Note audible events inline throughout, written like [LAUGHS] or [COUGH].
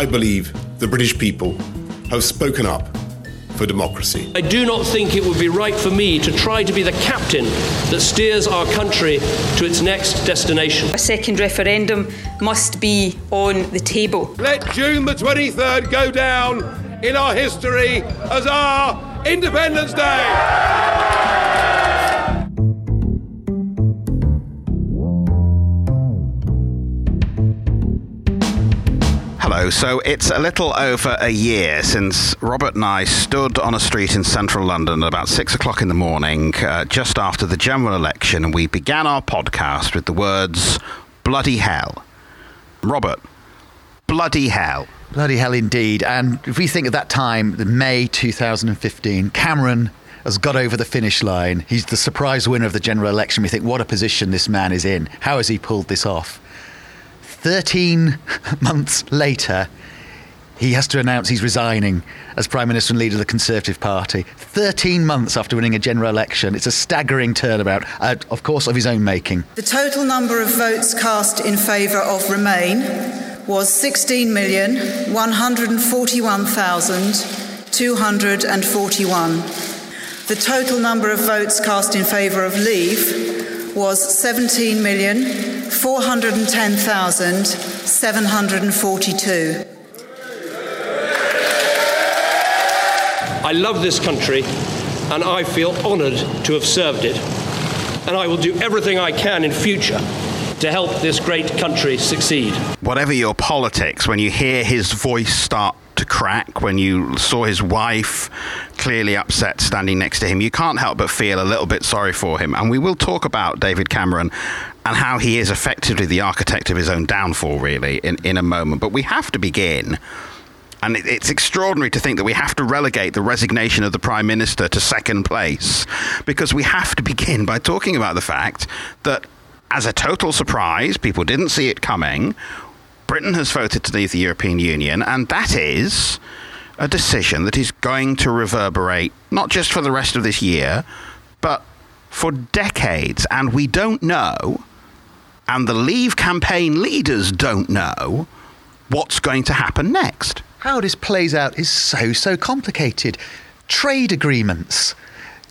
I believe the British people have spoken up for democracy. I do not think it would be right for me to try to be the captain that steers our country to its next destination. A second referendum must be on the table. Let June the 23rd go down in our history as our Independence Day. So it's a little over a year since Robert and I stood on a street in central London at about six o'clock in the morning, uh, just after the general election, and we began our podcast with the words, bloody hell. Robert, bloody hell. Bloody hell indeed. And if we think of that time, the May 2015, Cameron has got over the finish line. He's the surprise winner of the general election. We think, what a position this man is in. How has he pulled this off? 13 [LAUGHS] months later, he has to announce he's resigning as Prime Minister and leader of the Conservative Party. 13 months after winning a general election. It's a staggering turnabout, uh, of course, of his own making. The total number of votes cast in favour of Remain was 16,141,241. The total number of votes cast in favour of Leave was 17 million. 410,742. I love this country and I feel honoured to have served it. And I will do everything I can in future to help this great country succeed. Whatever your politics, when you hear his voice start to crack, when you saw his wife clearly upset standing next to him, you can't help but feel a little bit sorry for him. And we will talk about David Cameron and how he is effectively the architect of his own downfall, really, in, in a moment. But we have to begin. And it, it's extraordinary to think that we have to relegate the resignation of the Prime Minister to second place because we have to begin by talking about the fact that, as a total surprise, people didn't see it coming. Britain has voted to leave the European Union, and that is a decision that is going to reverberate not just for the rest of this year, but for decades. And we don't know and the Leave campaign leaders don't know what's going to happen next. How this plays out is so, so complicated. Trade agreements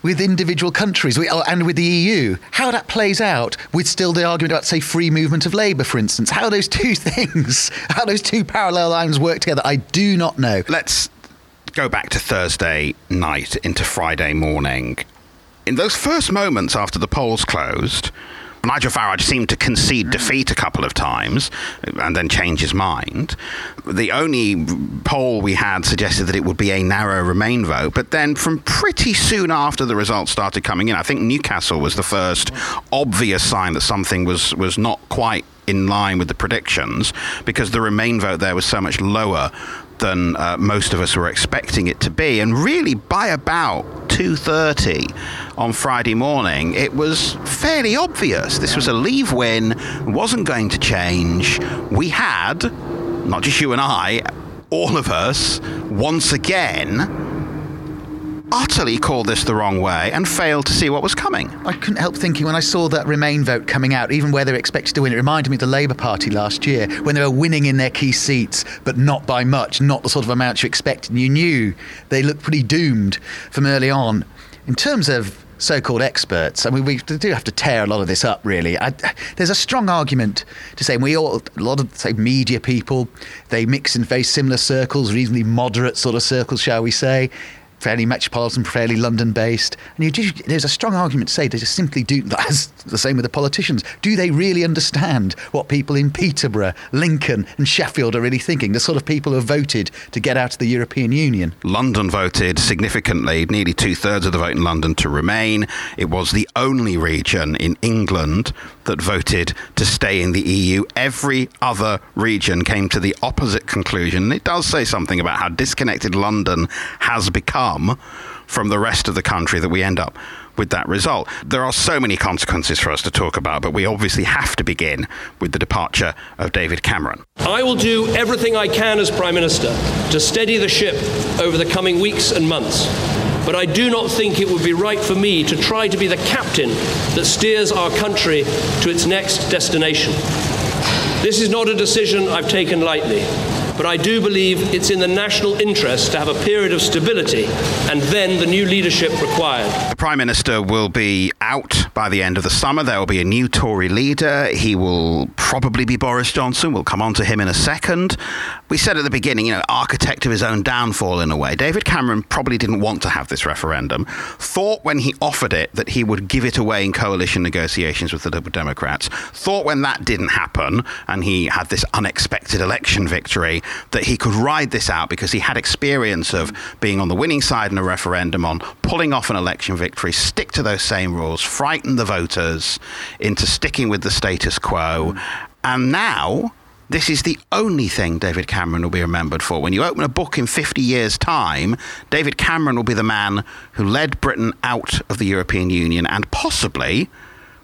with individual countries oh, and with the EU, how that plays out with still the argument about, say, free movement of labour, for instance, how those two [LAUGHS] things, how those two parallel lines work together, I do not know. Let's go back to Thursday night into Friday morning. In those first moments after the polls closed, Nigel Farage seemed to concede mm. defeat a couple of times and then change his mind. The only poll we had suggested that it would be a narrow Remain vote, but then from pretty soon after the results started coming in, I think Newcastle was the first obvious sign that something was, was not quite in line with the predictions because the Remain vote there was so much lower than uh, most of us were expecting it to be. And really, by about 2:30 on Friday morning, it was fairly obvious this was a leave win, wasn't going to change. We had, not just you and I, all of us, once again utterly called this the wrong way and failed to see what was coming. I couldn't help thinking when I saw that Remain vote coming out, even where they were expected to win, it reminded me of the Labour Party last year when they were winning in their key seats, but not by much, not the sort of amount you expected. And you knew they looked pretty doomed from early on. In terms of so-called experts. I mean, we do have to tear a lot of this up, really. I, there's a strong argument to say we all, a lot of say media people, they mix in very similar circles, reasonably moderate sort of circles, shall we say fairly metropolitan, fairly London based. And there's a strong argument to say they just simply do, [LAUGHS] as the same with the politicians, do they really understand what people in Peterborough, Lincoln, and Sheffield are really thinking? The sort of people who voted to get out of the European Union. London voted significantly, nearly two thirds of the vote in London to remain. It was the only region in England that voted to stay in the EU. Every other region came to the opposite conclusion. It does say something about how disconnected London has become from the rest of the country that we end up with that result. There are so many consequences for us to talk about, but we obviously have to begin with the departure of David Cameron. I will do everything I can as Prime Minister to steady the ship over the coming weeks and months but I do not think it would be right for me to try to be the captain that steers our country to its next destination. This is not a decision I've taken lightly. But I do believe it's in the national interest to have a period of stability and then the new leadership required. The Prime Minister will be out by the end of the summer. There will be a new Tory leader. He will probably be Boris Johnson. We'll come on to him in a second. We said at the beginning, you know, architect of his own downfall in a way. David Cameron probably didn't want to have this referendum. Thought when he offered it that he would give it away in coalition negotiations with the Liberal Democrats. Thought when that didn't happen and he had this unexpected election victory that he could ride this out because he had experience of being on the winning side in a referendum, on pulling off an election victory, stick to those same rules, frighten the voters into sticking with the status quo. And now, this is the only thing David Cameron will be remembered for. When you open a book in 50 years' time, David Cameron will be the man who led Britain out of the European Union and possibly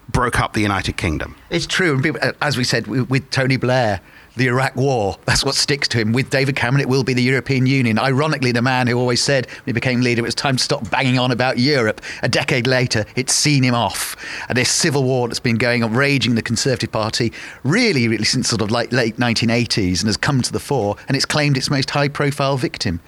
broke up the United Kingdom. It's true. As we said with Tony Blair, the Iraq War. That's what sticks to him. With David Cameron, it will be the European Union. Ironically, the man who always said when he became leader it was time to stop banging on about Europe. A decade later, it's seen him off. And this civil war that's been going on, raging the Conservative Party, really, really since sort of like late 1980s, and has come to the fore, and it's claimed its most high-profile victim.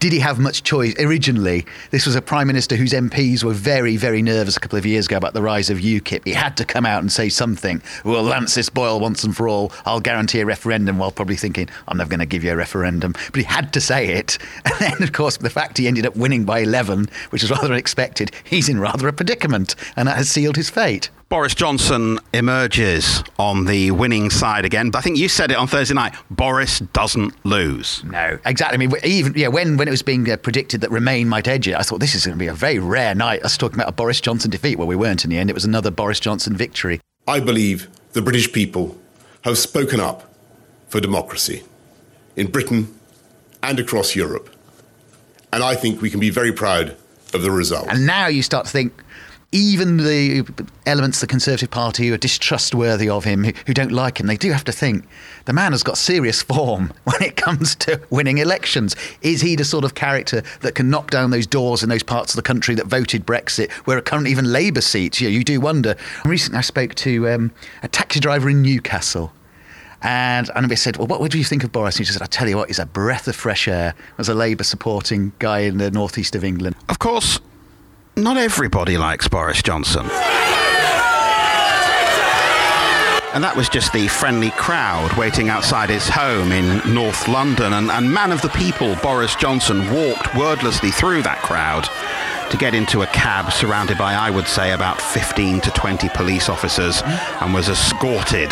Did he have much choice? Originally, this was a prime minister whose MPs were very, very nervous a couple of years ago about the rise of UKIP. He had to come out and say something. We'll lance this boil once and for all. I'll guarantee a referendum referendum while probably thinking, I'm never going to give you a referendum. But he had to say it. [LAUGHS] And then, of course, the fact he ended up winning by 11, which was rather unexpected, he's in rather a predicament. And that has sealed his fate. Boris Johnson emerges on the winning side again. But I think you said it on Thursday night. Boris doesn't lose. No, exactly. I mean, even yeah, when when it was being uh, predicted that Remain might edge it, I thought this is going to be a very rare night. Us talking about a Boris Johnson defeat. Well, we weren't in the end. It was another Boris Johnson victory. I believe the British people have spoken up for democracy in Britain and across Europe. And I think we can be very proud of the result. And now you start to think even the elements of the Conservative Party who are distrustworthy of him, who, don't like him, they do have to think the man has got serious form [LAUGHS] when it comes to winning elections. Is he the sort of character that can knock down those doors in those parts of the country that voted Brexit, where currently even Labour seats? You, know, you do wonder. Recently, I spoke to um, a taxi driver in Newcastle and I said, Well, what, what do you think of Boris? And he said, I tell you what, he's a breath of fresh air as a Labour supporting guy in the northeast of England. Of course, not everybody likes Boris Johnson. And that was just the friendly crowd waiting outside his home in North London. And, and man of the people, Boris Johnson, walked wordlessly through that crowd to get into a cab surrounded by, I would say, about 15 to 20 police officers and was escorted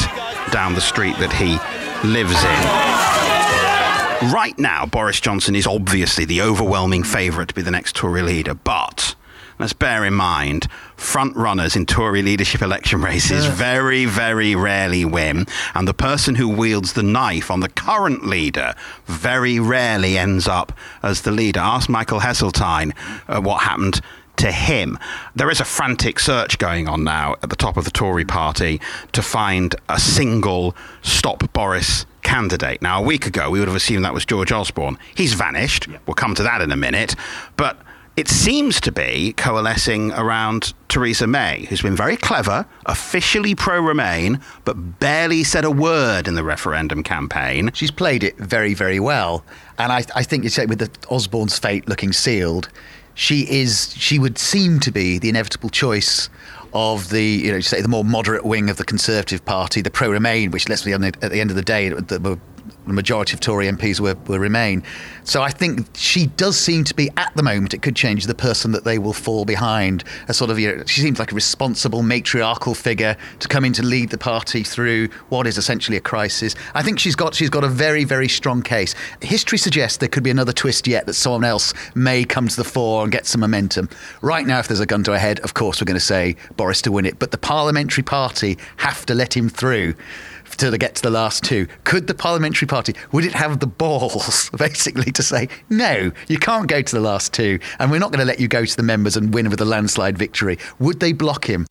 down the street that he lives in. Right now, Boris Johnson is obviously the overwhelming favourite to be the next Tory leader, but let's bear in mind front runners in Tory leadership election races very, very rarely win, and the person who wields the knife on the current leader very rarely ends up as the leader. Ask Michael Heseltine uh, what happened to him. There is a frantic search going on now at the top of the Tory party to find a single stop Boris candidate. Now, a week ago, we would have assumed that was George Osborne. He's vanished. We'll come to that in a minute. But it seems to be coalescing around Theresa May, who's been very clever, officially pro Remain, but barely said a word in the referendum campaign. She's played it very, very well. And I, I think you say with the Osborne's fate looking sealed, she is she would seem to be the inevitable choice of the you know say the more moderate wing of the Conservative Party, the pro Remain, which let's be at the end of the day the the majority of Tory MPs will, will remain. So I think she does seem to be, at the moment, it could change the person that they will fall behind. A sort of, you know, she seems like a responsible matriarchal figure to come in to lead the party through what is essentially a crisis. I think she's got she's got a very very strong case. History suggests there could be another twist yet that someone else may come to the fore and get some momentum. Right now, if there's a gun to our head, of course we're going to say Boris to win it, but the parliamentary party have to let him through to get to the last two. Could the parliamentary party, would it have the balls, [LAUGHS] basically, to say, no, you can't go to the last two, and we're not going to let you go to the members and win with a landslide victory? Would they block him?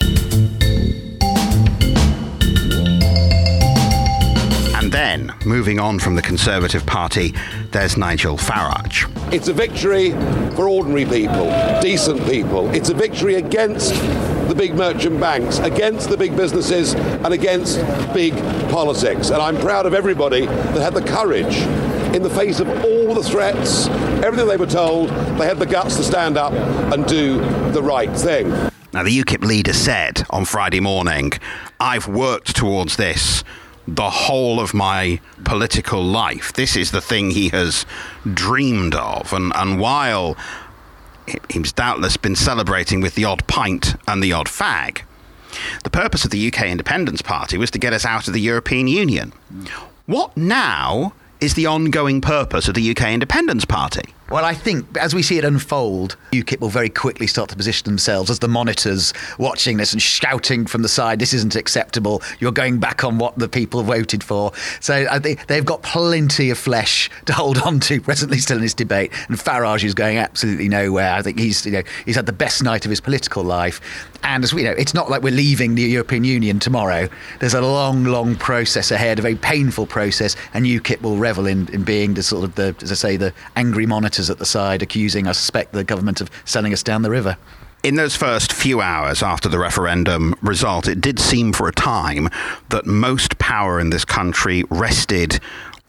And then, moving on from the Conservative Party, there's Nigel Farage. It's a victory for ordinary people, decent people. It's a victory against the big merchant banks, against the big businesses, and against big politics. And I'm proud of everybody that had the courage in the face of all the threats, everything they were told, they had the guts to stand up and do the right thing. Now, the UKIP leader said on Friday morning, I've worked towards this the whole of my political life. This is the thing he has dreamed of. And, and while he's doubtless been celebrating with the odd pint and the odd fag, the purpose of the UK Independence Party was to get us out of the European Union. What now is the ongoing purpose of the UK Independence Party? Well, I think as we see it unfold, UKIP will very quickly start to position themselves as the monitors watching this and shouting from the side, this isn't acceptable. You're going back on what the people voted for. So I think they've got plenty of flesh [LAUGHS] to hold on to presently still in this debate. And Farage is going absolutely nowhere. I think he's, you know, he's had the best night of his political life. And as we know, it's not like we're leaving the European Union tomorrow. There's a long, long process ahead, a very painful process, and UKIP will revel in, in being the sort of the, as I say, the angry monitors at the side, accusing, I suspect, the government of selling us down the river. In those first few hours after the referendum result, it did seem for a time that most power in this country rested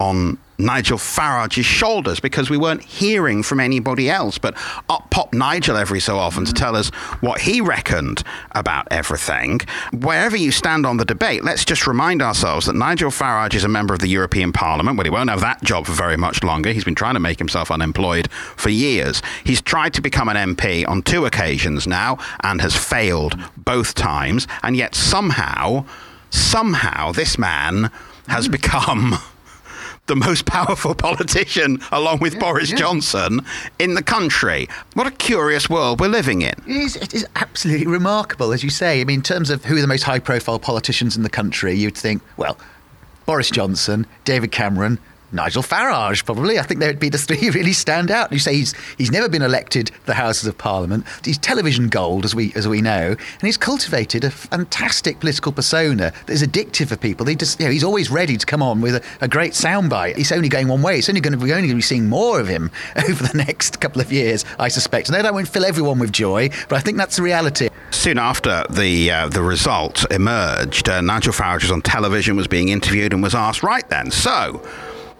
on Nigel Farage's shoulders because we weren't hearing from anybody else. But up popped Nigel every so often to tell us what he reckoned about everything. Wherever you stand on the debate, let's just remind ourselves that Nigel Farage is a member of the European Parliament. Well, he won't have that job for very much longer. He's been trying to make himself unemployed for years. He's tried to become an MP on two occasions now and has failed both times. And yet somehow, somehow, this man has become [LAUGHS] the most powerful [LAUGHS] politician, along with yeah, Boris yeah. Johnson, in the country. What a curious world we're living in. It is, it is absolutely remarkable, as you say. I mean, in terms of who are the most high profile politicians in the country, you'd think, well, Boris Johnson, David Cameron, Nigel Farage, probably. I think they would be the three who really stand out. You say he's he's never been elected the Houses of Parliament. He's television gold, as we as we know, and he's cultivated a fantastic political persona that is addictive for people. They just, you know, he's always ready to come on with a, a great soundbite. He's only going one way. It's only going to be only going to be seeing more of him [LAUGHS] over the next couple of years, I suspect. And that won't fill everyone with joy, but I think that's the reality. Soon after the uh, the result emerged, uh, Nigel Farage was on television, was being interviewed, and was asked, "Right then, so."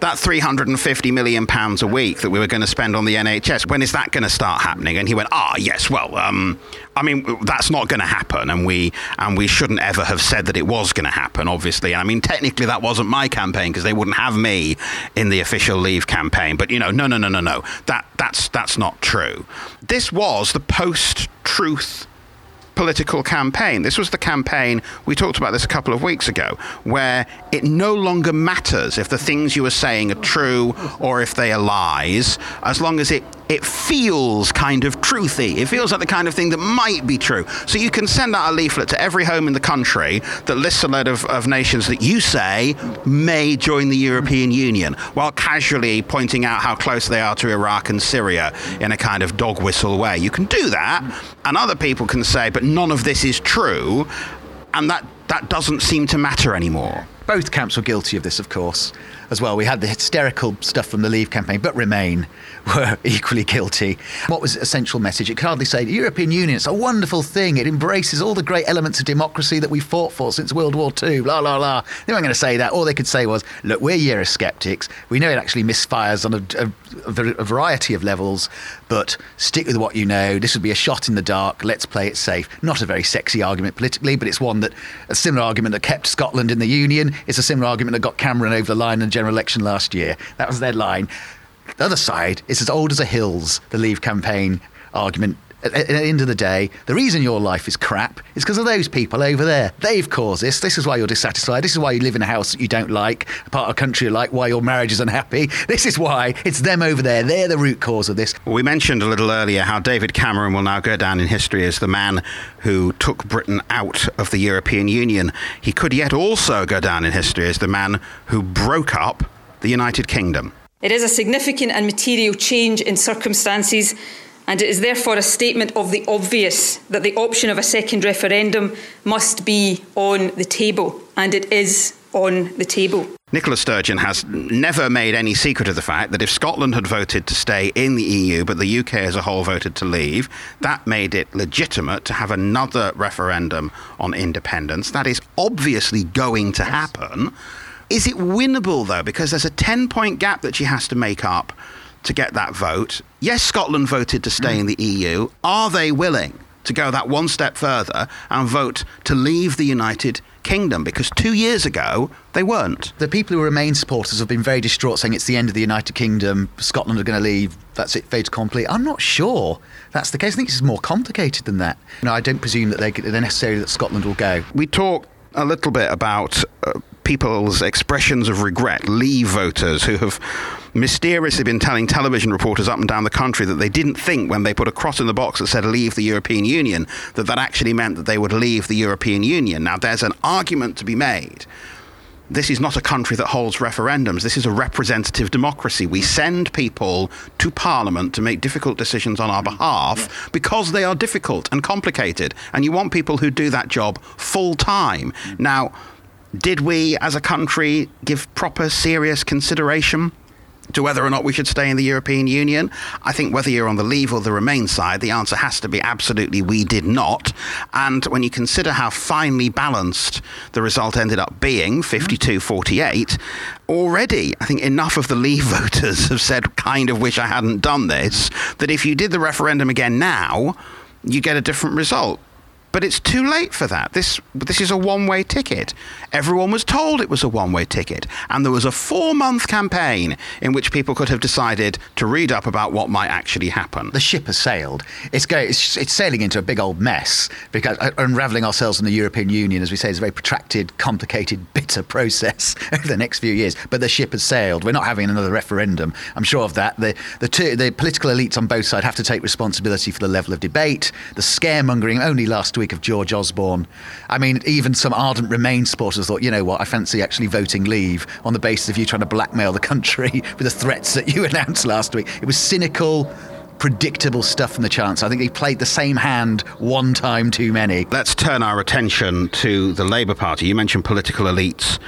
That 350 million pounds a week that we were going to spend on the NHS, when is that going to start happening? And he went, ah, yes, well, um, I mean, that's not going to happen, and we and we shouldn't ever have said that it was going to happen. Obviously, and I mean, technically, that wasn't my campaign because they wouldn't have me in the official Leave campaign. But you know, no, no, no, no, no, that that's that's not true. This was the post-truth political campaign. This was the campaign, we talked about this a couple of weeks ago, where it no longer matters if the things you are saying are true or if they are lies, as long as it it feels kind of truthy. It feels like the kind of thing that might be true. So you can send out a leaflet to every home in the country that lists a load of, of nations that you say may join the European Union, while casually pointing out how close they are to Iraq and Syria in a kind of dog whistle way. You can do that, and other people can say, but none of this is true, and that, that doesn't seem to matter anymore. Both camps were guilty of this, of course as well. We had the hysterical stuff from the Leave campaign, but Remain [LAUGHS] were equally guilty. What was the essential message? It could hardly say the European Union, it's a wonderful thing. It embraces all the great elements of democracy that we fought for since World War II, blah, blah, blah. They weren't going to say that. All they could say was, look, we're Eurosceptics. We know it actually misfires on a, a, a variety of levels, but stick with what you know. This would be a shot in the dark. Let's play it safe. Not a very sexy argument politically, but it's one that, a similar argument that kept Scotland in the Union. It's a similar argument that got Cameron over the line in general election last year. That was their line. The other side is as old as the hills, the Leave campaign argument at the end of the day, the reason your life is crap is because of those people over there. They've caused this. This is why you're dissatisfied. This is why you live in a house that you don't like, a part of a country you like, why your marriage is unhappy. This is why it's them over there. They're the root cause of this. We mentioned a little earlier how David Cameron will now go down in history as the man who took Britain out of the European Union. He could yet also go down in history as the man who broke up the United Kingdom. It is a significant and material change in circumstances and it is therefore a statement of the obvious that the option of a second referendum must be on the table, and it is on the table. Nicola Sturgeon has never made any secret of the fact that if Scotland had voted to stay in the EU, but the UK as a whole voted to leave, that made it legitimate to have another referendum on independence. That is obviously going to happen Is it winnable, though? Because there's a 10 point gap that she has to make up to get that vote. Yes, Scotland voted to stay in the EU. Are they willing to go that one step further and vote to leave the United Kingdom? Because two years ago, they weren't. The people who remain supporters have been very distraught, saying it's the end of the United Kingdom, Scotland are going to leave, that's it, fait complete. I'm not sure that's the case. I think it's more complicated than that. No, I don't presume that they, they're necessarily that Scotland will go. We talked a little bit about uh, people's expressions of regret, leave voters who have mysteriously been telling television reporters up and down the country that they didn't think when they put a cross in the box that said leave the European Union that that actually meant that they would leave the European Union. Now, there's an argument to be made this is not a country that holds referendums. This is a representative democracy. We send people to Parliament to make difficult decisions on our behalf because they are difficult and complicated. And you want people who do that job full time. Mm. Now, did we as a country give proper, serious consideration to whether or not we should stay in the European Union. I think whether you're on the leave or the remain side, the answer has to be absolutely we did not. And when you consider how finely balanced the result ended up being, 52 48, already I think enough of the leave [LAUGHS] voters have said, kind of wish I hadn't done this, that if you did the referendum again now, you get a different result. But it's too late for that. This this is a one-way ticket. Everyone was told it was a one-way ticket, and there was a four-month campaign in which people could have decided to read up about what might actually happen. The ship has sailed. It's going. It's, it's sailing into a big old mess because uh, unraveling ourselves in the European Union, as we say, is a very protracted, complicated, [LAUGHS] bitter process [LAUGHS] over the next few years. But the ship has sailed. We're not having another referendum. I'm sure of that. The the, two, the political elites on both sides have to take responsibility for the level of debate. The scaremongering only last week week of George Osborne. I mean, even some ardent Remain supporters thought, you know what, I fancy actually voting leave on the basis of you trying to blackmail the country [LAUGHS] with the threats that you [LAUGHS] announced last week. It was cynical, predictable stuff from the chance. I think he played the same hand one time too many. Let's turn our attention to the Labour Party. You mentioned political elites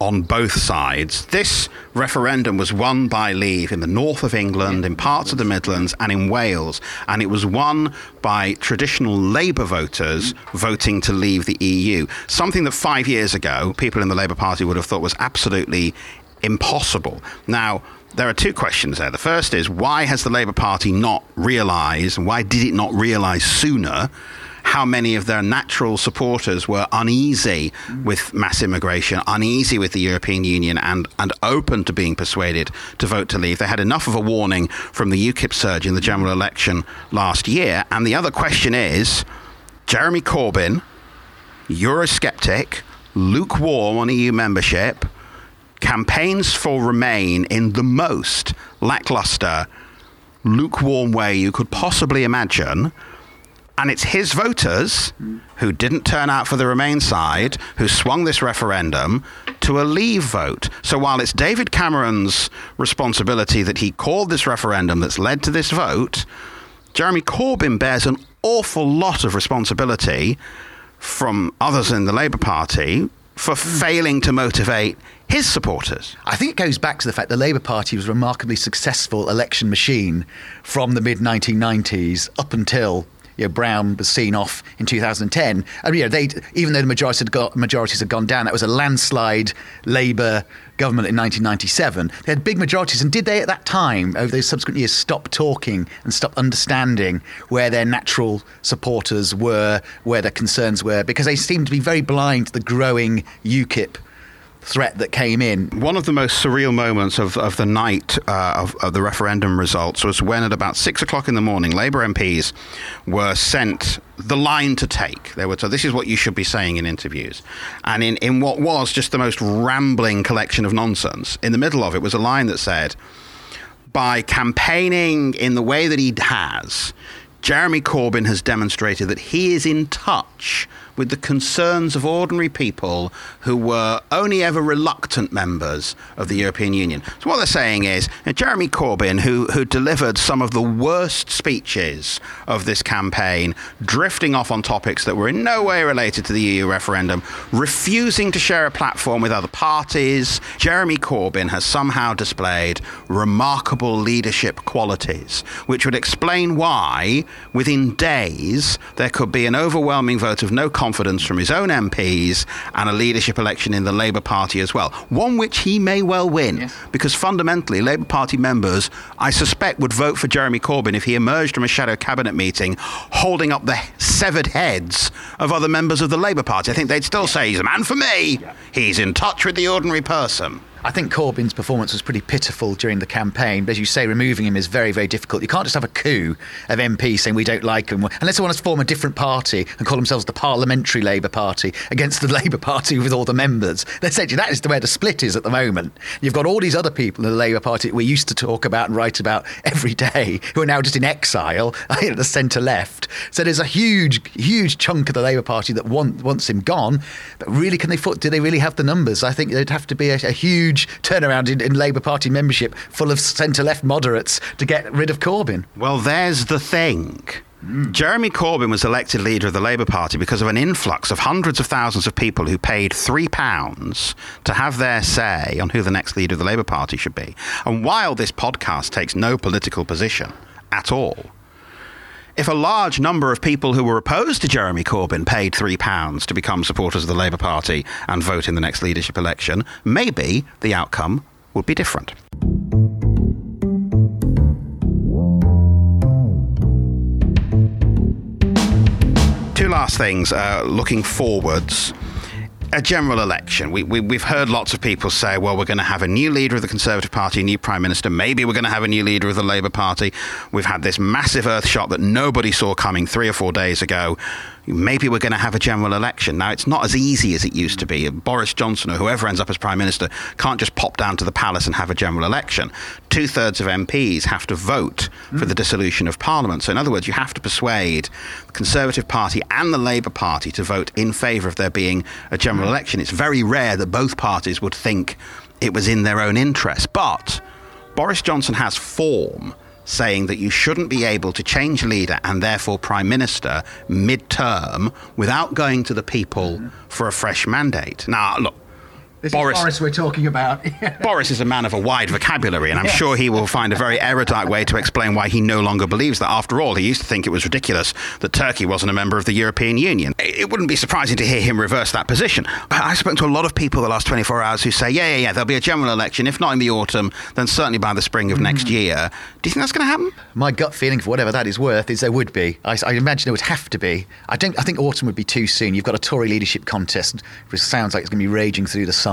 on both sides. This referendum was won by Leave in the north of England, in parts of the Midlands, and in Wales. And it was won by traditional Labour voters voting to leave the EU. Something that five years ago, people in the Labour Party would have thought was absolutely impossible. Now, there are two questions there. The first is why has the Labour Party not realised, why did it not realise sooner how many of their natural supporters were uneasy with mass immigration, uneasy with the European Union, and, and open to being persuaded to vote to leave. They had enough of a warning from the UKIP surge in the general election last year. And the other question is Jeremy Corbyn, Eurosceptic, lukewarm on EU membership, campaigns for Remain in the most lackluster, lukewarm way you could possibly imagine and it's his voters who didn't turn out for the Remain side who swung this referendum to a leave vote. So while it's David Cameron's responsibility that he called this referendum that's led to this vote, Jeremy Corbyn bears an awful lot of responsibility from others in the Labour Party for hmm. failing to motivate his supporters. I think it goes back to the fact the Labour Party was a remarkably successful election machine from the mid 1990s up until you know, Brown was seen off in 2010. And you know, they even though the had got, majorities had gone down, that was a landslide Labour government in 1997. They had big majorities, and did they at that time, over those subsequent years, stop talking and stop understanding where their natural supporters were, where their concerns were? Because they seemed to be very blind to the growing UKIP threat that came in. One of the most surreal moments of, of the night uh, of, of, the referendum results was when, at about six o'clock in the morning, Labour MPs were sent the line to take. They were told, This is what you should be saying in interviews. And in, in what was just the most rambling collection of nonsense, in the middle of it was a line that said, By campaigning in the way that he has, Jeremy Corbyn has demonstrated that he is in touch with the concerns of ordinary people who were only ever reluctant members of the European Union. So what they're saying is Jeremy Corbyn, who who delivered some of the worst speeches of this campaign, drifting off on topics that were in no way related to the EU referendum, refusing to share a platform with other parties, Jeremy Corbyn has somehow displayed remarkable leadership qualities, which would explain why within days there could be an overwhelming vote of no confidence confidence from his own MPs and a leadership election in the Labour Party as well. One which he may well win, yes. because fundamentally, Labour Party members, I suspect, would vote for Jeremy Corbyn if he emerged from a shadow cabinet meeting holding up the severed heads of other members of the Labour Party. I think they'd still say he's a man for me. He's in touch with the ordinary person. I think Corbyn's performance was pretty pitiful during the campaign. But as you say, removing him is very, very difficult. You can't just have a coup of MPs saying we don't like him, unless they want to form a different party and call themselves the Parliamentary Labour Party against the [LAUGHS] Labour Party with all the members. Essentially, that is where the split is at the moment. You've got all these other people in the Labour Party that we used to talk about and write about every day [LAUGHS] who are now just in exile [LAUGHS] at the centre left. So there's a huge, huge chunk of the Labour Party that want, wants him gone. But really, can they? Do they really have the numbers? I think there'd have to be a, a huge huge turnaround in, in Labour Party membership full of centre left moderates to get rid of Corbyn. Well, there's the thing. Mm. Jeremy Corbyn was elected leader of the Labour Party because of an influx of hundreds of thousands of people who paid £3 to have their say on who the next leader of the Labour Party should be. And while this podcast takes no political position at all, if a large number of people who were opposed to Jeremy Corbyn paid £3 to become supporters of the Labour Party and vote in the next leadership election, maybe the outcome would be different. Two last things uh, looking forwards a general election. We, we, have heard lots of people say, well, we're going to have a new leader of the Conservative Party, a new Prime Minister. Maybe we're going to have a new leader of the Labour Party. We've had this massive earth shot that nobody saw coming three or four days ago maybe we're going to have a general election. Now, it's not as easy as it used to be. Boris Johnson or whoever ends up as Prime Minister can't just pop down to the palace and have a general election. Two thirds of MPs have to vote mm. for the dissolution of Parliament. So, in other words, you have to persuade the Conservative Party and the Labour Party to vote in favour of there being a general mm. election. It's very rare that both parties would think it was in their own interest. But Boris Johnson has form saying that you shouldn't be able to change leader and therefore prime minister mid-term without going to the people for a fresh mandate. Now, look, this Boris, is Boris we're talking about. [LAUGHS] Boris is a man of a wide vocabulary, and I'm sure he will find a very erudite way to explain why he no longer believes that. After all, he used to think it was ridiculous that Turkey wasn't a member of the European Union. It wouldn't be surprising to hear him reverse that position. I've spoken to a lot of people the last 24 hours who say, yeah, yeah, yeah, there'll be a general election. If not in the autumn, then certainly by the spring of mm. next year. Do you think that's going to happen? My gut feeling, for whatever that is worth, is there would be. I, I imagine there would have to be. I don't. I think autumn would be too soon. You've got a Tory leadership contest, which sounds like it's going to be raging through the summer,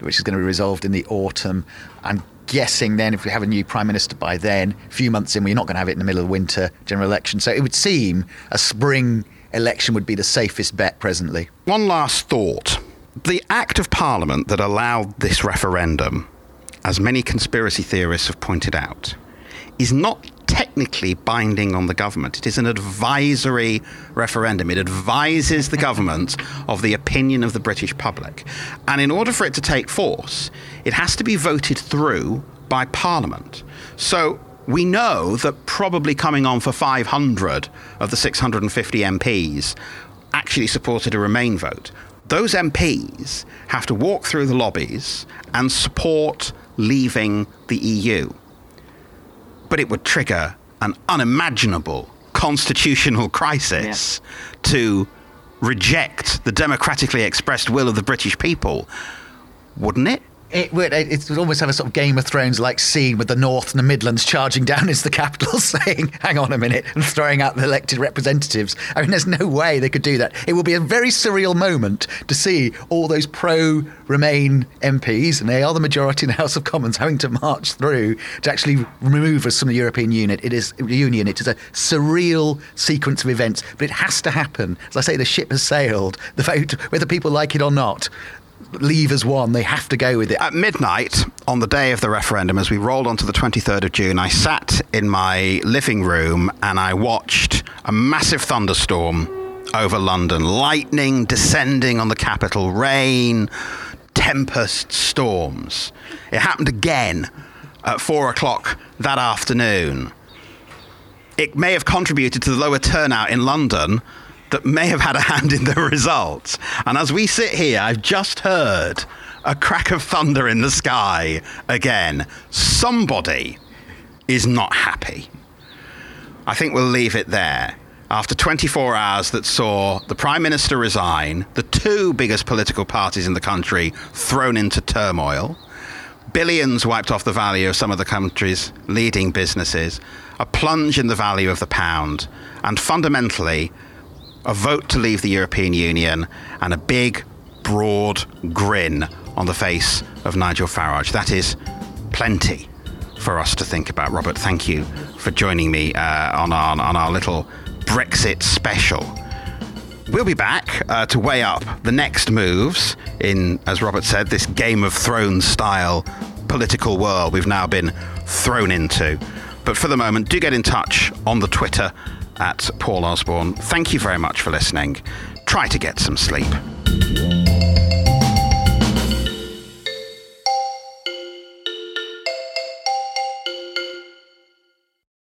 which is going to be resolved in the autumn. I'm guessing then if we have a new prime minister by then, a few months in, we're not going to have it in the middle of winter general election. So it would seem a spring election would be the safest bet presently. One last thought. The Act of Parliament that allowed this referendum, as many conspiracy theorists have pointed out, is not technically binding on the government. It is an advisory referendum. It advises the government of the opinion of the British public. And in order for it to take force, it has to be voted through by Parliament. So we know that probably coming on for 500 of the 650 MPs actually supported a Remain vote. Those MPs have to walk through the lobbies and support leaving the EU but it would trigger an unimaginable constitutional crisis yeah. to reject the democratically expressed will of the British people, wouldn't it? It would it would almost have a sort of Game of Thrones like scene with the North and the Midlands charging down [LAUGHS] into the capital, [LAUGHS] saying, "Hang on a minute," and throwing out the elected representatives. I mean, there's no way they could do that. It will be a very surreal moment to see all those pro-Remain MPs, and they are the majority in the House of Commons, having to march through to actually remove us from the European Union. It is Union. It is a surreal sequence of events, but it has to happen. As I say, the ship has sailed. The vote, whether people like it or not, leave as one. They have to go with it. At midnight on the day of the referendum, as we rolled onto the 23rd of June, I sat in my living room and I watched a massive thunderstorm over London, lightning descending on the capital, rain, tempest, storms. It happened again at four o'clock that afternoon. It may have contributed to the lower turnout in London that may have had a hand in the results. And as we sit here, I've just heard a crack of thunder in the sky again. Somebody is not happy. I think we'll leave it there. after 24 hours that saw the Prime Minister resign, the two biggest political parties in the country thrown into turmoil, billions wiped off the value of some of the country's leading businesses, a plunge in the value of the pound, and fundamentally, a vote to leave the European Union and a big, broad grin on the face of Nigel Farage. That is plenty for us to think about. Robert, thank you for joining me uh, on, our, on our little Brexit special. We'll be back uh, to weigh up the next moves in, as Robert said, this Game of Thrones style political world we've now been thrown into. But for the moment, do get in touch on the Twitter at Paul Osborne. Thank you very much for listening. Try to get some sleep.